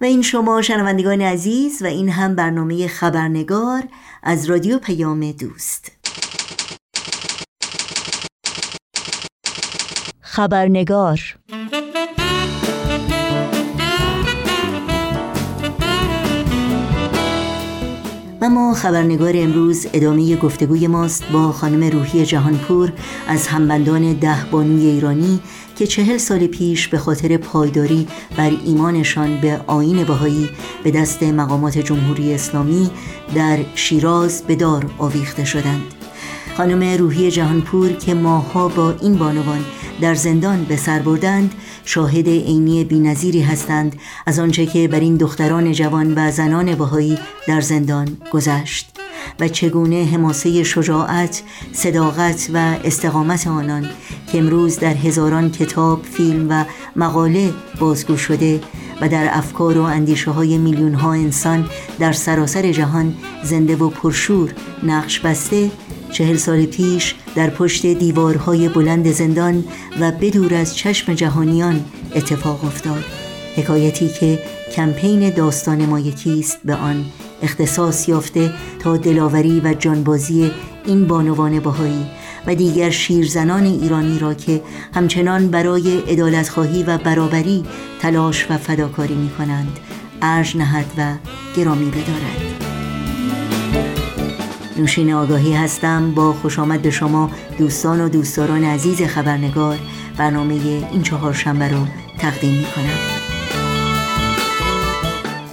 و این شما شنوندگان عزیز و این هم برنامه خبرنگار از رادیو پیام دوست. خبرنگار. و ما خبرنگار امروز ادامه گفتگوی ماست با خانم روحی جهانپور از همبندان ده بانوی ایرانی که چهل سال پیش به خاطر پایداری بر ایمانشان به آین بهایی به دست مقامات جمهوری اسلامی در شیراز به دار آویخته شدند. خانم روحی جهانپور که ماها با این بانوان در زندان به سر بردند شاهد عینی بینظیری هستند از آنچه که بر این دختران جوان و زنان بهایی در زندان گذشت و چگونه حماسه شجاعت، صداقت و استقامت آنان که امروز در هزاران کتاب، فیلم و مقاله بازگو شده و در افکار و اندیشه های میلیون ها انسان در سراسر جهان زنده و پرشور نقش بسته. چهل سال پیش در پشت دیوارهای بلند زندان و بدور از چشم جهانیان اتفاق افتاد. حکایتی که کمپین داستان ما یکیست به آن اختصاص یافته تا دلاوری و جانبازی این بانوان بهایی و دیگر شیرزنان ایرانی را که همچنان برای ادالتخواهی و برابری تلاش و فداکاری می کنند ارج نهد و گرامی بدارد. نوشین آگاهی هستم. با خوش آمد به شما دوستان و دوستداران عزیز خبرنگار برنامه این چهار شنبه رو تقدیم می کنم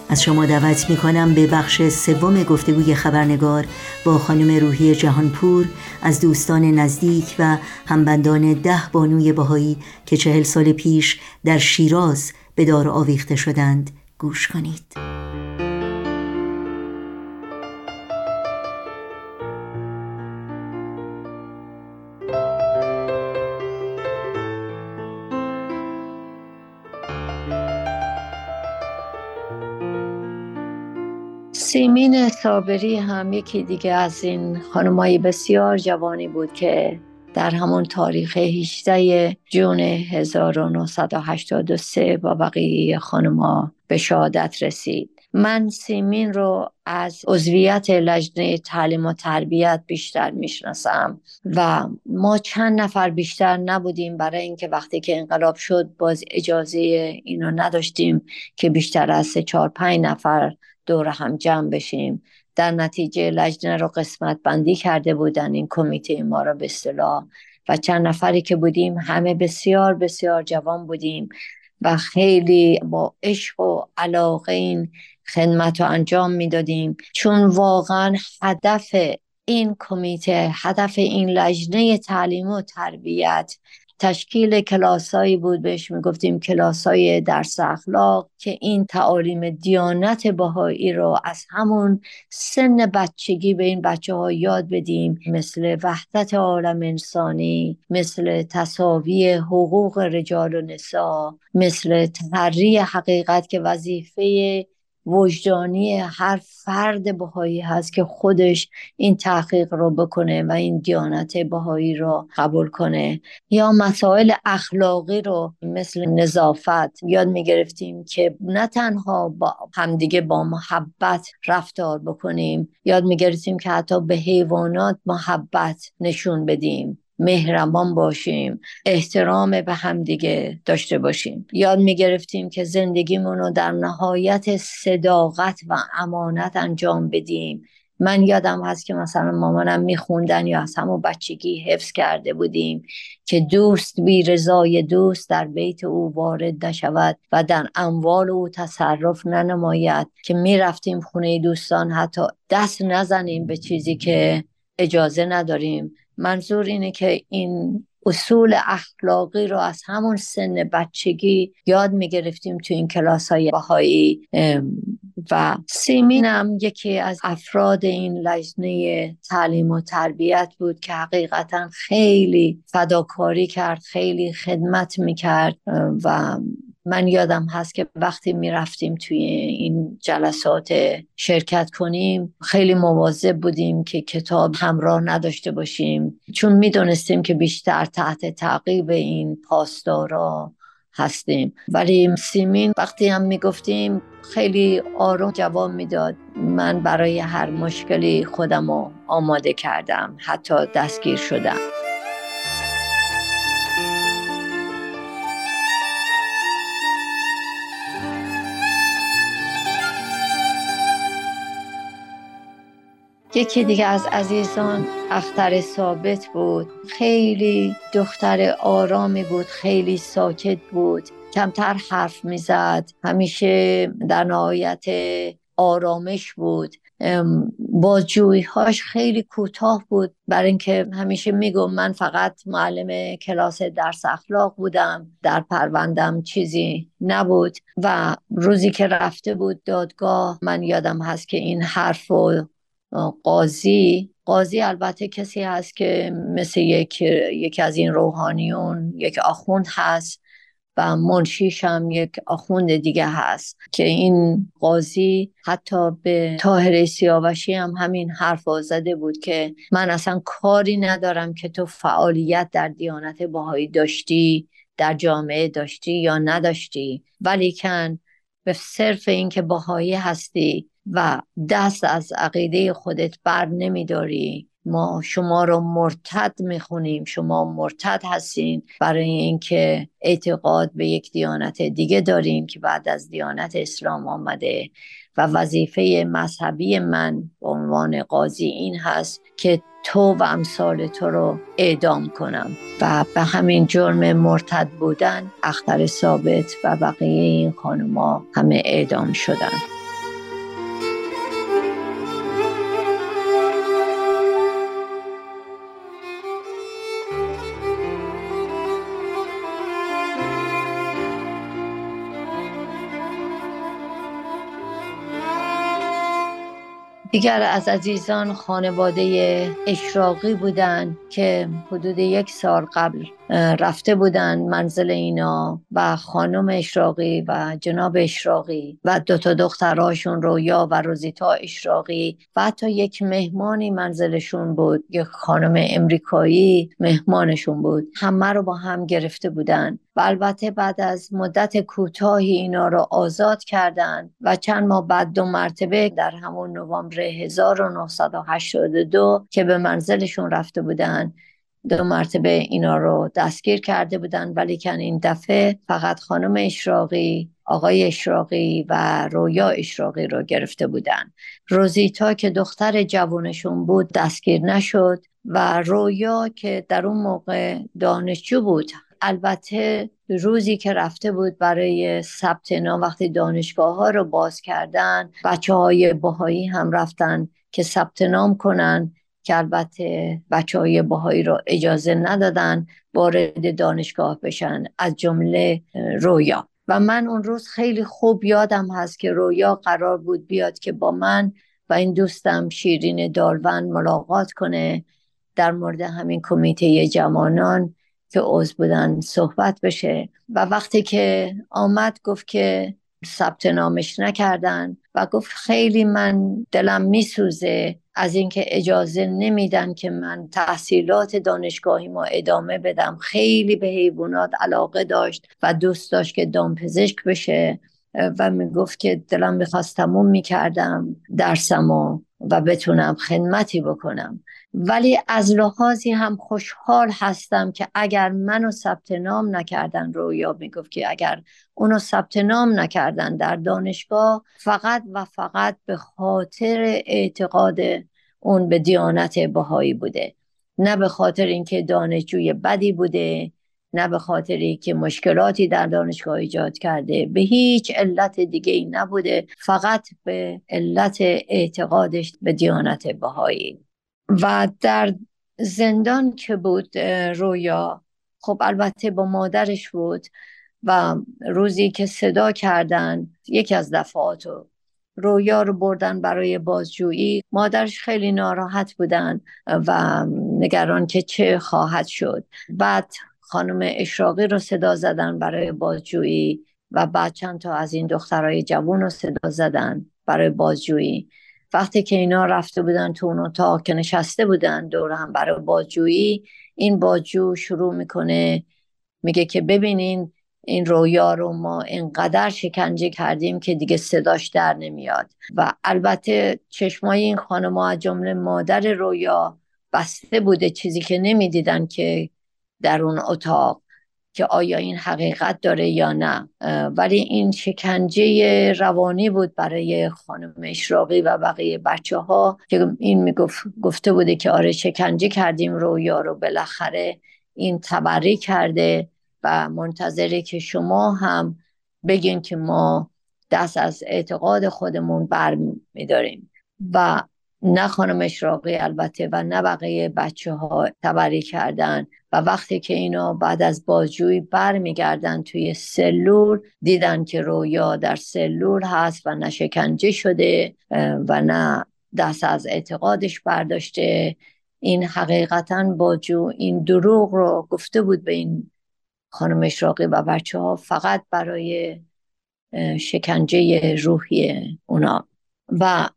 از شما دعوت می کنم به بخش سوم گفتگوی خبرنگار با خانم روحی جهانپور از دوستان نزدیک و همبندان ده بانوی بهایی که چهل سال پیش در شیراز به دار آویخته شدند. گوش کنید. سیمین صابری هم یکی دیگه از این خانمای بسیار جوانی بود که در همون تاریخ 18 جون 1983 با بقیه خانما به شهادت رسید. من سیمین رو از عضویت لجنه تعلیم و تربیت بیشتر می‌شناسم و ما چند نفر بیشتر نبودیم برای اینکه وقتی که انقلاب شد باز اجازه اینو نداشتیم که بیشتر از سه چهار پنج نفر دور هم جمع بشیم. در نتیجه لجنه رو قسمت بندی کرده بودن این کمیته ما رو به اصطلاح. و چند نفری که بودیم همه بسیار بسیار جوان بودیم و خیلی با عشق و علاقه این خدمت رو انجام می‌دادیم. چون واقعا هدف این کمیته هدف این لجنه تعلیم و تربیت تشکیل کلاسایی بود بهش می‌گفتیم کلاسای درس اخلاق که این تعالیم دیانت بهایی رو از همون سن بچگی به این بچه ها یاد بدیم. مثل وحدت عالم انسانی مثل تصاوی حقوق رجال و نسا مثل تحری حقیقت که وظیفه وجدانی هر فرد بهایی هست که خودش این تحقیق رو بکنه و این دیانت بهایی رو قبول کنه. یا مسائل اخلاقی رو مثل نظافت یاد می‌گرفتیم که نه تنها با همدیگه با محبت رفتار بکنیم یاد می‌گرفتیم که حتی به حیوانات محبت نشون بدیم. مهربان باشیم احترام به همدیگه داشته باشیم. یاد می‌گرفتیم که زندگیمون رو در نهایت صداقت و امانت انجام بدیم. من یادم هست که مثلا مامانم میخوندن یا از همون بچگی حفظ کرده بودیم که دوست بی رضای دوست در بیت او وارد نشود و در اموال او تصرف ننماید که می‌رفتیم خونه دوستان حتی دست نزنیم به چیزی که اجازه نداریم. منظور اینه که این اصول اخلاقی رو از همون سن بچگی یاد می‌گرفتیم تو این کلاس های بهایی و سیمین هم یکی از افراد این لجنه تعلیم و تربیت بود که حقیقتا خیلی فداکاری کرد خیلی خدمت می‌کرد و من یادم هست که وقتی می‌رفتیم توی این جلسات شرکت کنیم خیلی مواظب بودیم که کتاب همراه نداشته باشیم. چون می‌دونستیم که بیشتر تحت تعقیب این پاسدارا هستیم. ولی سیمین وقتی هم می‌گفتیم خیلی آروم جواب می‌داد. من برای هر مشکلی خودم رو آماده کردم. حتی دستگیر شدم. یکی دیگه از عزیزان اختر ثابت بود. خیلی دختر آرامی بود خیلی ساکت بود. کمتر حرف می‌زد. همیشه در نهایت آرامش بود. هاش خیلی کوتاه بود. برای اینکه همیشه میگم من فقط معلم کلاس درس اخلاق بودم. در پروندم چیزی نبود. و روزی که رفته بود دادگاه من یادم هست که این حرف و قاضی. قاضی البته کسی هست که مثل یک یکی از این روحانیون یک آخوند هست و منشیش هم یک آخوند دیگه هست که این قاضی حتی به تاهر سیاوشی هم همین حرف زده بود که من اصلا کاری ندارم که تو فعالیت در دیانت باهایی داشتی در جامعه داشتی یا نداشتی. ولیکن به صرف اینکه باهایی هستی و دست از عقیده خودت بر نمیداری. ما شما رو مرتد می‌خونیم. شما مرتد هستین برای اینکه اعتقاد به یک دیانت دیگه داریم که بعد از دیانت اسلام آمده. و وظیفه مذهبی من به عنوان قاضی این هست که تو و امثال تو رو اعدام کنم. و به همین جرم مرتد بودن اختر ثابت و بقیه این خانوما همه اعدام شدن. دیگر از عزیزان خانواده اشراقی بودند که حدود یک سال قبل رفته بودن منزل اینا و خانم اشراقی و جناب اشراقی و دو تا دختراشون رویا و روزیتا اشراقی و حتی یک مهمانی منزلشون بود یک خانم امریکایی مهمانشون بود. همه رو با هم گرفته بودن و البته بعد از مدت کوتاهی اینا رو آزاد کردند و چند ماه بعد دو مرتبه در همون نوامبر 1982 که به منزلشون رفته بودن دو مرتبه اینا رو دستگیر کرده بودن ولی کن این دفعه فقط خانم اشراقی آقای اشراقی و رویا اشراقی رو گرفته بودن. روزیتا که دختر جوانشون بود دستگیر نشد و رویا که در اون موقع دانشجو بود. البته روزی که رفته بود برای ثبت نام وقتی دانشگاه ها رو باز کردن بچه های باهایی هم رفتن که ثبت نام کنن که البته بچه های باهایی رو اجازه ندادن وارد دانشگاه بشن از جمله رویا. و من اون روز خیلی خوب یادم هست که رویا قرار بود بیاد که با من و این دوستم شیرین دارون ملاقات کنه. در مورد همین کمیته جوانان که عضو بودن صحبت بشه. و وقتی که آمد گفت که ثبت نامش نکردن و گفت خیلی من دلم میسوزه از اینکه اجازه نمیدن که من تحصیلات دانشگاهی ما ادامه بدم. خیلی به حیوانات علاقه داشت و دوست داشت که دامپزشک بشه و می‌گفت که دلم می‌خواست تموم می‌کردم درسم و, و بتونم خدمتی بکنم. ولی از لحاظی هم خوشحال هستم که اگر منو ثبت نام نکردن رویا می‌گفت که اگر اونو ثبت نام نکردن در دانشگاه فقط و فقط به خاطر اعتقاد اون به دیانت بهایی بوده. نه به خاطر اینکه دانشجوی بدی بوده نه به خاطر که مشکلاتی در دانشگاه ایجاد کرده. به هیچ علت دیگه ای نبوده فقط به علت اعتقادش به دیانت بهایی. و در زندان که بود رویا خب البته با مادرش بود و روزی که صدا کردن یکی از دفعات رویا رو بردن برای بازجویی. مادرش خیلی ناراحت بودن و نگران که چه خواهد شد. بعد خانم اشراقی رو صدا زدن برای بازجویی و بعد چند تا از این دخترای جوان رو صدا زدن برای بازجویی. وقتی که اینا رفته بودن تو اون اتاق که نشسته بودن دور هم برای بازجویی این بازجو شروع می‌کنه میگه که ببینین این رویا رو ما اینقدر شکنجه کردیم که دیگه صداش در نمیاد. و البته چشمای این خانم از جمله مادر رویا بسته بوده چیزی که نمی‌دیدن که در اون اتاق. که آیا این حقیقت داره یا نه. ولی این شکنجه روانی بود برای خانم اشراقی و بقیه بچه ها که این می‌گفت گفته بوده که آره شکنجه کردیم رویا رو بالاخره این تبری کرده و منتظره که شما هم بگین که ما دست از اعتقاد خودمون بر میداریم و نه خانم اشراقی البته و نه بقیه بچه ها تبری کردن و وقتی که اینا بعد از بازجویی برمیگردن توی سلول دیدن که رویا در سلول هست و نه شکنجه شده و نه دست از اعتقادش برداشته. این حقیقتا باجو این دروغ رو گفته بود به این خانم اشراقی و بچه ها فقط برای شکنجه روحی اونا. و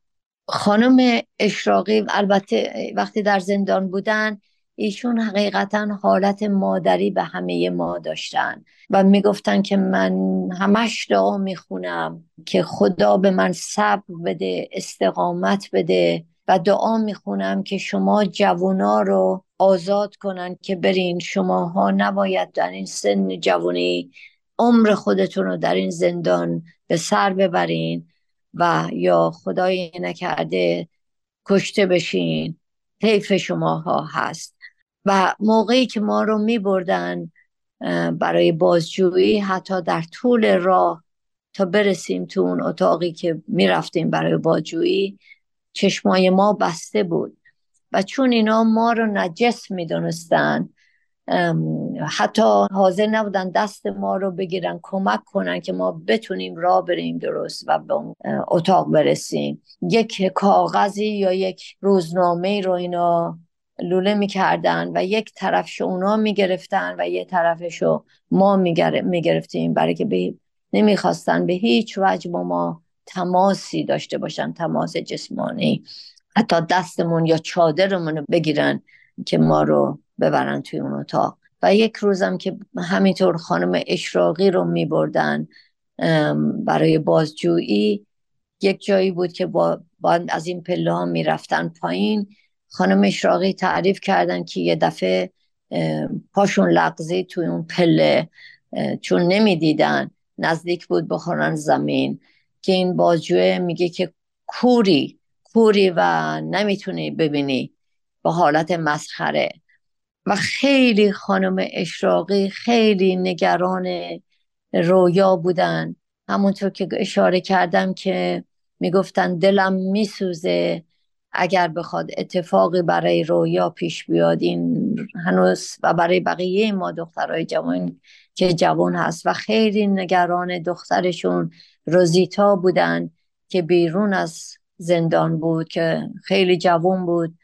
خانم اشراقی البته وقتی در زندان بودن ایشون حقیقتا حالت مادری به همه ما داشتن و می‌گفتن که من همش دعا می‌خونم که خدا به من صبر بده استقامت بده و دعا می‌خونم که شما جوونا رو آزاد کنن که برین. شماها نباید در این سن جوانی عمر خودتون رو در این زندان به سر ببرین. و یا خدای نکرده کشته بشین حیف شماها هست. و موقعی که ما رو می بردن برای بازجویی حتی در طول راه تا برسیم تو اون اتاقی که می‌رفتیم برای بازجویی چشمای ما بسته بود. و چون اینا ما رو نجس می‌دونستن حتی حاضر نبودن دست ما رو بگیرن کمک کنن که ما بتونیم راه بریم درست و به اتاق برسیم. یک کاغذی یا یک روزنامه رو اینا لوله می‌کردن و یک طرفش اونا می‌گرفتن و یک طرفشو ما می‌گرفتیم. برای که به نمی‌خواستن به هیچ وجه با ما تماسی داشته باشن تماس جسمانی. حتی دستمون یا چادرمون رو بگیرن. که ما رو ببرن توی اون اتاق. و یک روزم که همینطور خانم اشراقی رو می بردن برای بازجویی یک جایی بود که با, با از این پله ها می رفتن پایین. خانم اشراقی تعریف کردن که یه دفعه پاشون لغزی توی اون پله چون نمی‌دیدن. نزدیک بود بخورن زمین. که این بازجوه میگه که کوری کوری و نمی‌تونی ببینی. به حالت مسخره. و خیلی خانم اشراقی خیلی نگران رویا بودن. همونطور که اشاره کردم که می‌گفتن دلم میسوزه. اگر بخواد اتفاقی برای رویا پیش بیاد این هنوز و برای بقیه ما دخترای جوان که جوان هست و خیلی نگران دخترشون روزیتا بودن که بیرون از زندان بود که خیلی جوان بود.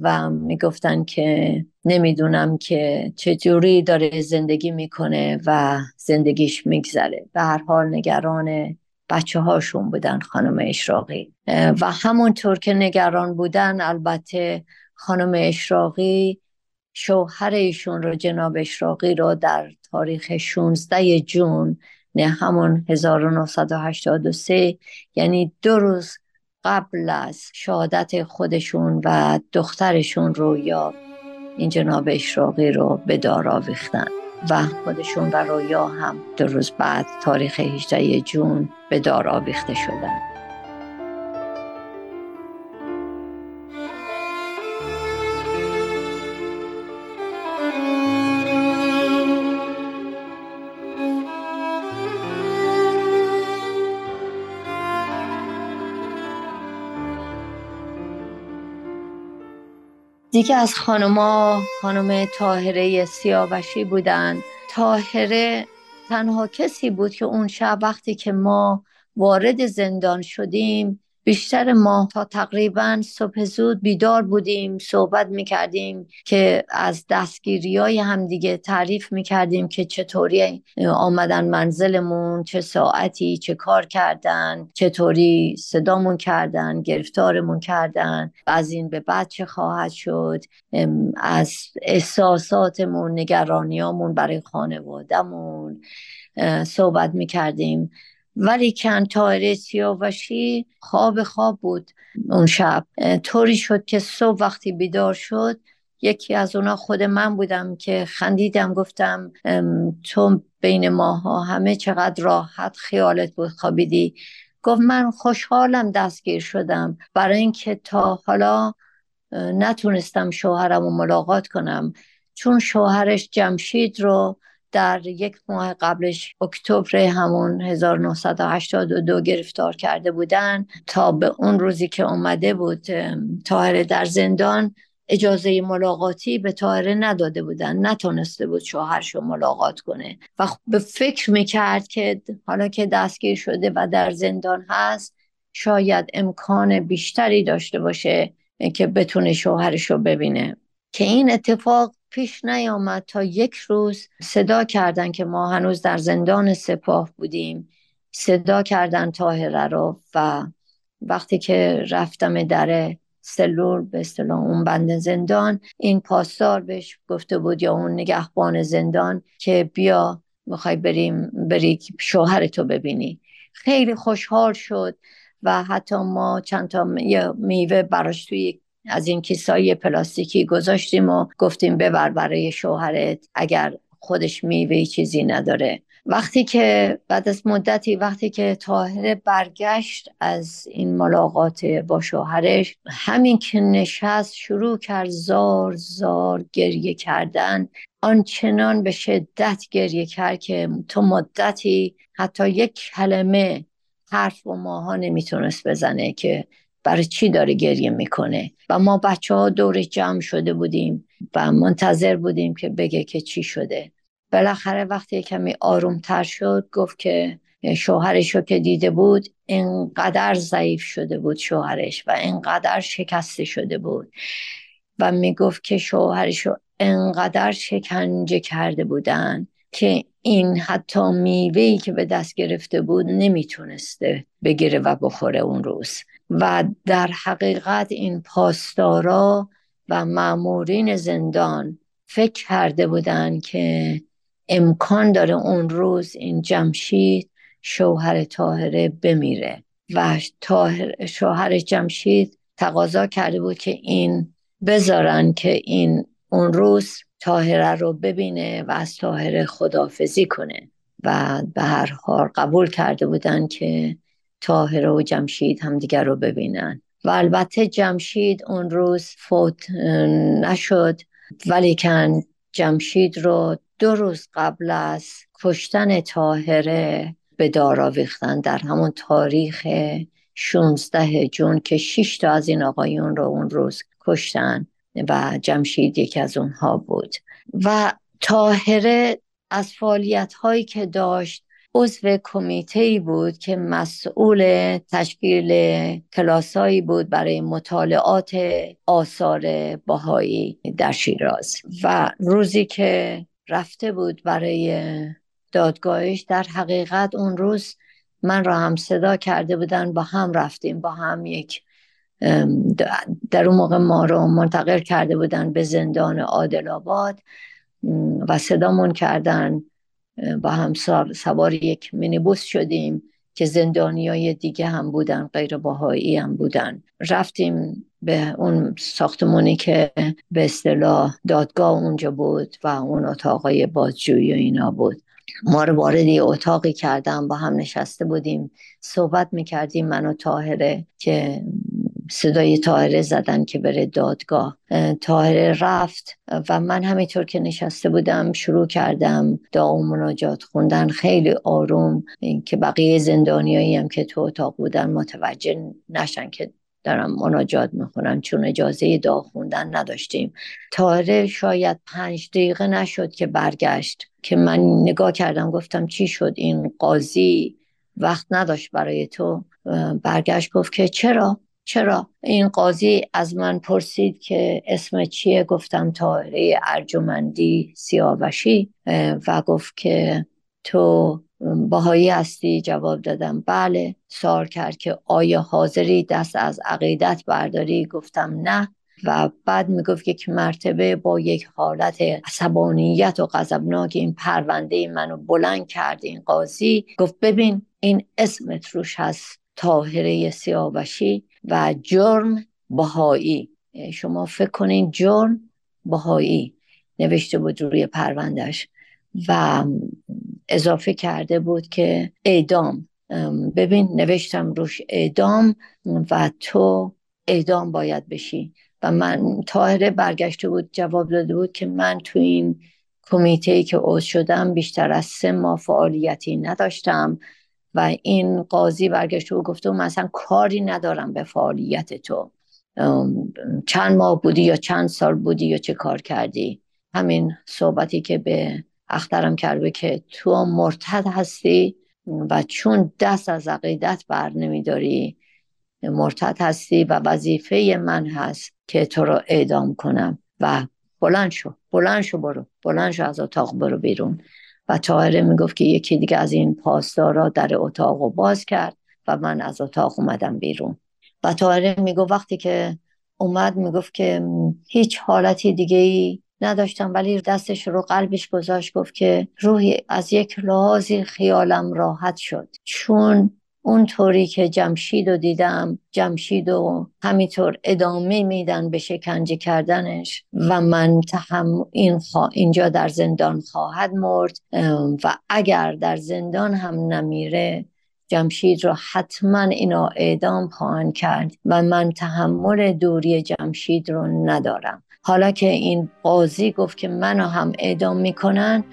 و می‌گفتن که نمی‌دونم که چجوری داره زندگی می‌کنه و زندگیش میگذره. به هر حال نگران بچه هاشون بودن خانم اشراقی. و همونطور که نگران بودن البته خانم اشراقی شوهر ایشون رو جناب اشراقی رو در تاریخ 16 جون نه همون 1983 یعنی دو روز قبل از شهادت خودشون و دخترشون رو یا این جناب اشراقی رو به دار آویختن و خودشون و رویا هم دو روز بعد تاریخ 18 جون به دار آویخته شدن. دیگه از خانما خانم تاهره سیاوشی بودن. تاهره تنها کسی بود که اون شب وقتی که ما وارد زندان شدیم بیشتر ما تا تقریبا صبح زود بیدار بودیم صحبت می‌کردیم که از دستگیری های همدیگه تعریف می‌کردیم که چطوری آمدن منزلمون چه ساعتی چه کار کردن چطوری صدامون کردن گرفتارمون کردن از این به بعد چه خواهد شد از احساساتمون نگرانیامون برای خانوادهمون صحبت می‌کردیم. ولی کن تاهره سیاوشی خواب خواب بود اون شب. طوری شد که صبح وقتی بیدار شد یکی از اونا خود من بودم که خندیدم گفتم تو بین ماها همه چقدر راحت خیالت بود خوابیدی؟ گفت من خوشحالم دستگیر شدم. برای اینکه تا حالا نتونستم شوهرم رو ملاقات کنم. چون شوهرش جمشید رو در یک ماه قبلش اکتبر همون 1982 گرفتار کرده بودن. تا به اون روزی که اومده بود تاهره در زندان اجازه ملاقاتی به تاهره نداده بودن. نتونسته بود شوهرش رو ملاقات کنه. و خب به فکر می‌کرد که حالا که دستگیر شده و در زندان هست شاید امکان بیشتری داشته باشه که بتونه شوهرش رو ببینه. که این اتفاق پیش نیامد تا یک روز صدا کردن که ما هنوز در زندان سپاه بودیم. صدا کردن تاهره رو و وقتی که رفتم در سلول به اصطلاح اون بند زندان این پاسدار بهش گفته بود یا اون نگهبان زندان که بیا می‌خوای بریم بری شوهرتو ببینی. خیلی خوشحال شد و حتی ما چند تا میوه براش توی از این کیسای پلاستیکی گذاشتیم و گفتیم ببر برای شوهرت اگر خودش میوه چیزی نداره. وقتی که بعد از مدتی وقتی که تاهره برگشت از این ملاقات با شوهرش همین که نشست شروع کرد زار زار گریه کردن. آنچنان به شدت گریه کرد که تو مدتی حتی یک کلمه حرف و ماها نمی‌تونست بزنه که برای چی داره گریه می‌کنه؟ و ما بچه ها دور جمع شده بودیم و منتظر بودیم که بگه که چی شده. بالاخره وقتی کمی آرومتر شد گفت که شوهرش رو که دیده بود اینقدر ضعیف شده بود شوهرش و اینقدر شکسته شده بود. و می‌گفت که شوهرش رو انقدر شکنجه کرده بودن که این حتی میوهی که به دست گرفته بود نمی‌تونسته بگیره و بخوره اون روز. و در حقیقت این پاسدارا و معمورین زندان فکر کرده بودن که امکان داره اون روز این جمشید شوهر تاهره بمیره. و شوهر جمشید تقاضا کرده بود که این بذارن که این اون روز تاهره رو ببینه و از تاهره خدافزی کنه. و به هر حال قبول کرده بودن که تاهره و جمشید همدیگر رو ببینن. و البته جمشید اون روز فوت نشد. ولیکن جمشید رو دو روز قبل از کشتن تاهره به دار آویختن. در همون تاریخ 16 جون که 6 تا از این آقایون رو اون روز کشتن و جمشید یکی از اونها بود. و تاهره از فعالیت هایی که داشت عضو کمیته ای بود که مسئول تشکیل کلاسایی بود برای مطالعات آثار باهایی در شیراز. و روزی که رفته بود برای دادگاهش در حقیقت اون روز من را هم صدا کرده بودن با هم رفتیم با هم یک در اون موقع ما رو منتقل کرده بودن به زندان عادل آباد. و صدامون کردن با هم سوار یک مینیبوس شدیم که زندانی های دیگه هم بودن غیر باهایی هم بودن. رفتیم به اون ساختمونی که به اصطلاح دادگاه اونجا بود و اون اتاقای بازجویی و اینا بود. ما رو وارد اتاقی کردم با هم نشسته بودیم صحبت می‌کردیم من و تاهره که صدای تاهره زدن که بره دادگاه. تاهره رفت و من همینطور که نشسته بودم شروع کردم دعا و مناجات خوندن. خیلی آروم که بقیه زندانیایی هم که تو اتاق بودن متوجه نشن که دارم مناجات می‌خونم چون اجازه دعا خوندن نداشتیم. تاهره شاید پنج دقیقه نشد که برگشت که من نگاه کردم گفتم چی شد این قاضی؟ وقت نداشت برای تو. برگشت گفت که چرا؟ چرا؟ این قاضی از من پرسید که اسم چیه؟ گفتم تاهره ارجمندی سیاوشی و گفت که تو باهایی هستی؟ جواب دادم بله. سوال کرد که آیا حاضری دست از عقیدت برداری؟ گفتم نه. و بعد می‌گفت یک مرتبه با یک حالت عصبانیت و غضبناک این پرونده منو بلند کرد این قاضی. گفت ببین این اسمت روش هست تاهره سیاوشی. و جرم بهایی. شما فکر کنین جرم بهایی نوشته بود روی پروندهش و اضافه کرده بود که اعدام. ببین نوشتم روش اعدام و تو اعدام باید بشی. و من تاهره برگشته بود جواب داده بود که من تو این کمیته که عضو شدم بیشتر از سه ماه فعالیتی نداشتم. و این قاضی برگشته بود گفته من اصلا کاری ندارم به فعالیت تو. چند ماه بودی یا چند سال بودی یا چه کار کردی؟ همین صحبتی که به اخترم کرده که تو مرتد هستی و چون دست از عقیدت بر نمیداری مرتد هستی و وظیفه من هست که تو رو اعدام کنم. و بلند شو بلند شو برو بلند شو از اتاق برو بیرون. و تاهره می‌گفت که یکی دیگه از این پاسدارا در اتاق رو باز کرد و من از اتاق اومدم بیرون. و تاهره می‌گفت وقتی که اومد می‌گفت که هیچ حالتی دیگه ای نداشتم ولی دستش رو قلبش گذاشت گفت که روحی از یک لحاظی خیالم راحت شد. چون اونطوری که جمشید رو دیدم جمشید و همینطور ادامه میدن به شکنجه کردنش و من تهم این اینجا در زندان خواهد مرد. و اگر در زندان هم نمیره جمشید رو حتما اینا اعدام خواهند کرد و من تحمل دوری جمشید رو ندارم. حالا که این قاضی گفت که منو هم اعدام می‌کنن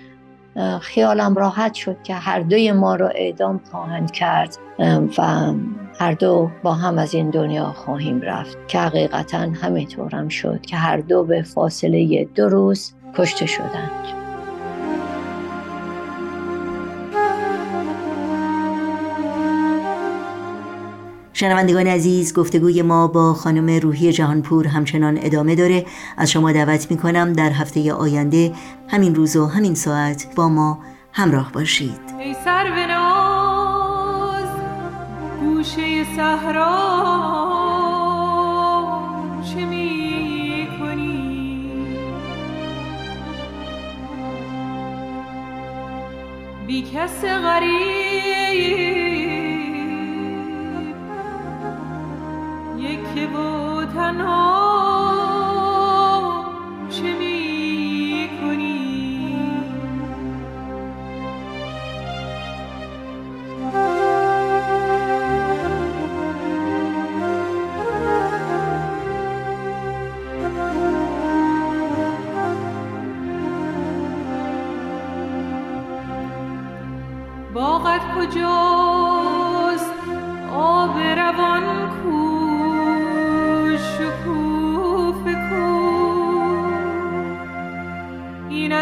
خیالم راحت شد که هر دوی ما رو اعدام خواهند کرد و هر دو با هم از این دنیا خواهیم رفت که حقیقتا همینطورم شد که هر دو به فاصله دو روز کشته شدند. شنوندگان عزیز گفتگوی ما با خانم روحی جهانپور همچنان ادامه داره. از شما دعوت می کنم در هفته آینده همین روز و همین ساعت با ما همراه باشید. ای سر ناز گوشه صحرا چه می کنی بی کس غریب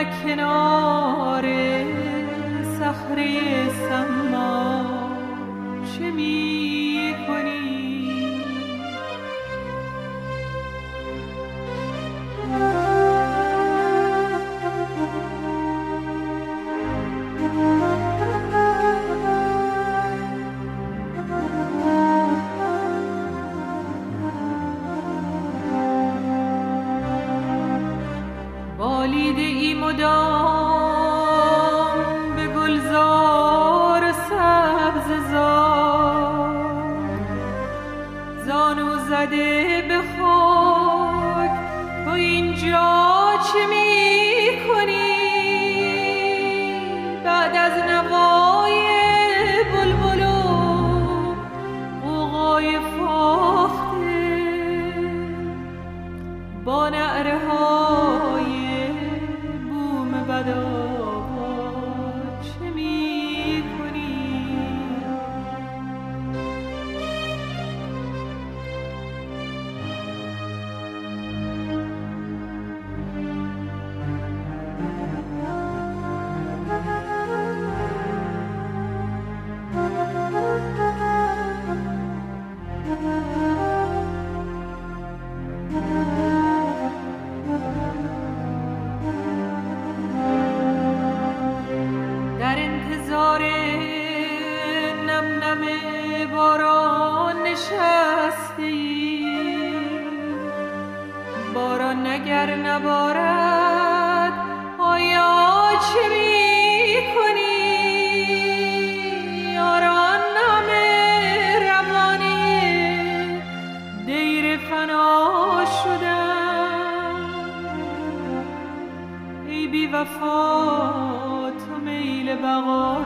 کنار صخره سما چه می کنی نبارد. آیا چه می کنی یاران همه روانی دیر فنا شدن ای بی وفا تو میل بقا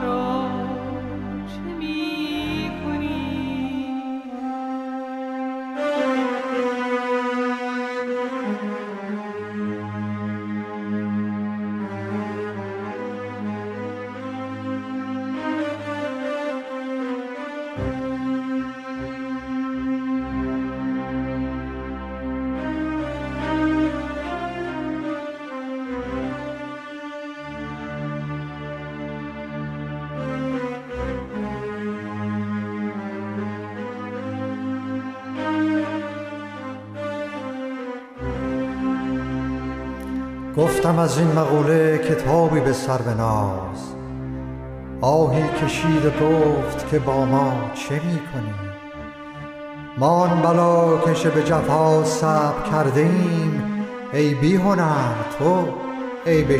گفتم از این مقوله کتابی به سر بناز. آهی کشید و گفت که با ما چه می کنی ما آن بلا کش به جفا صبر کرده ایم ای بی هنر تو ای به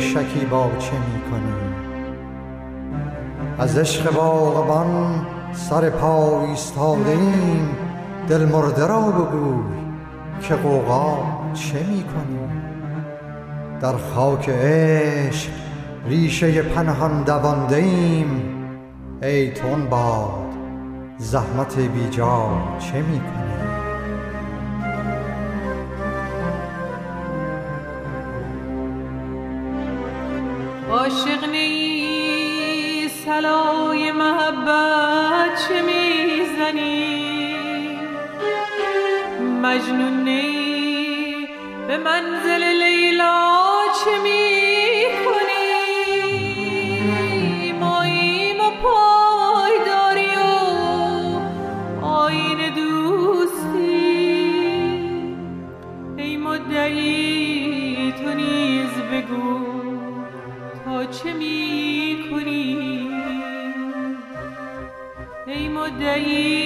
با چه می کنی از عشق باغبان سر پا ایستاده ایم دل مرده را بگوی که غوغا چه می کنی در خاک عشق ریشه پنهان دوانده ایم ای تون باد زحمت بیجا چه می کنی؟ عاشق نیست سلای محبت چه می‌زنی مجنون نی ای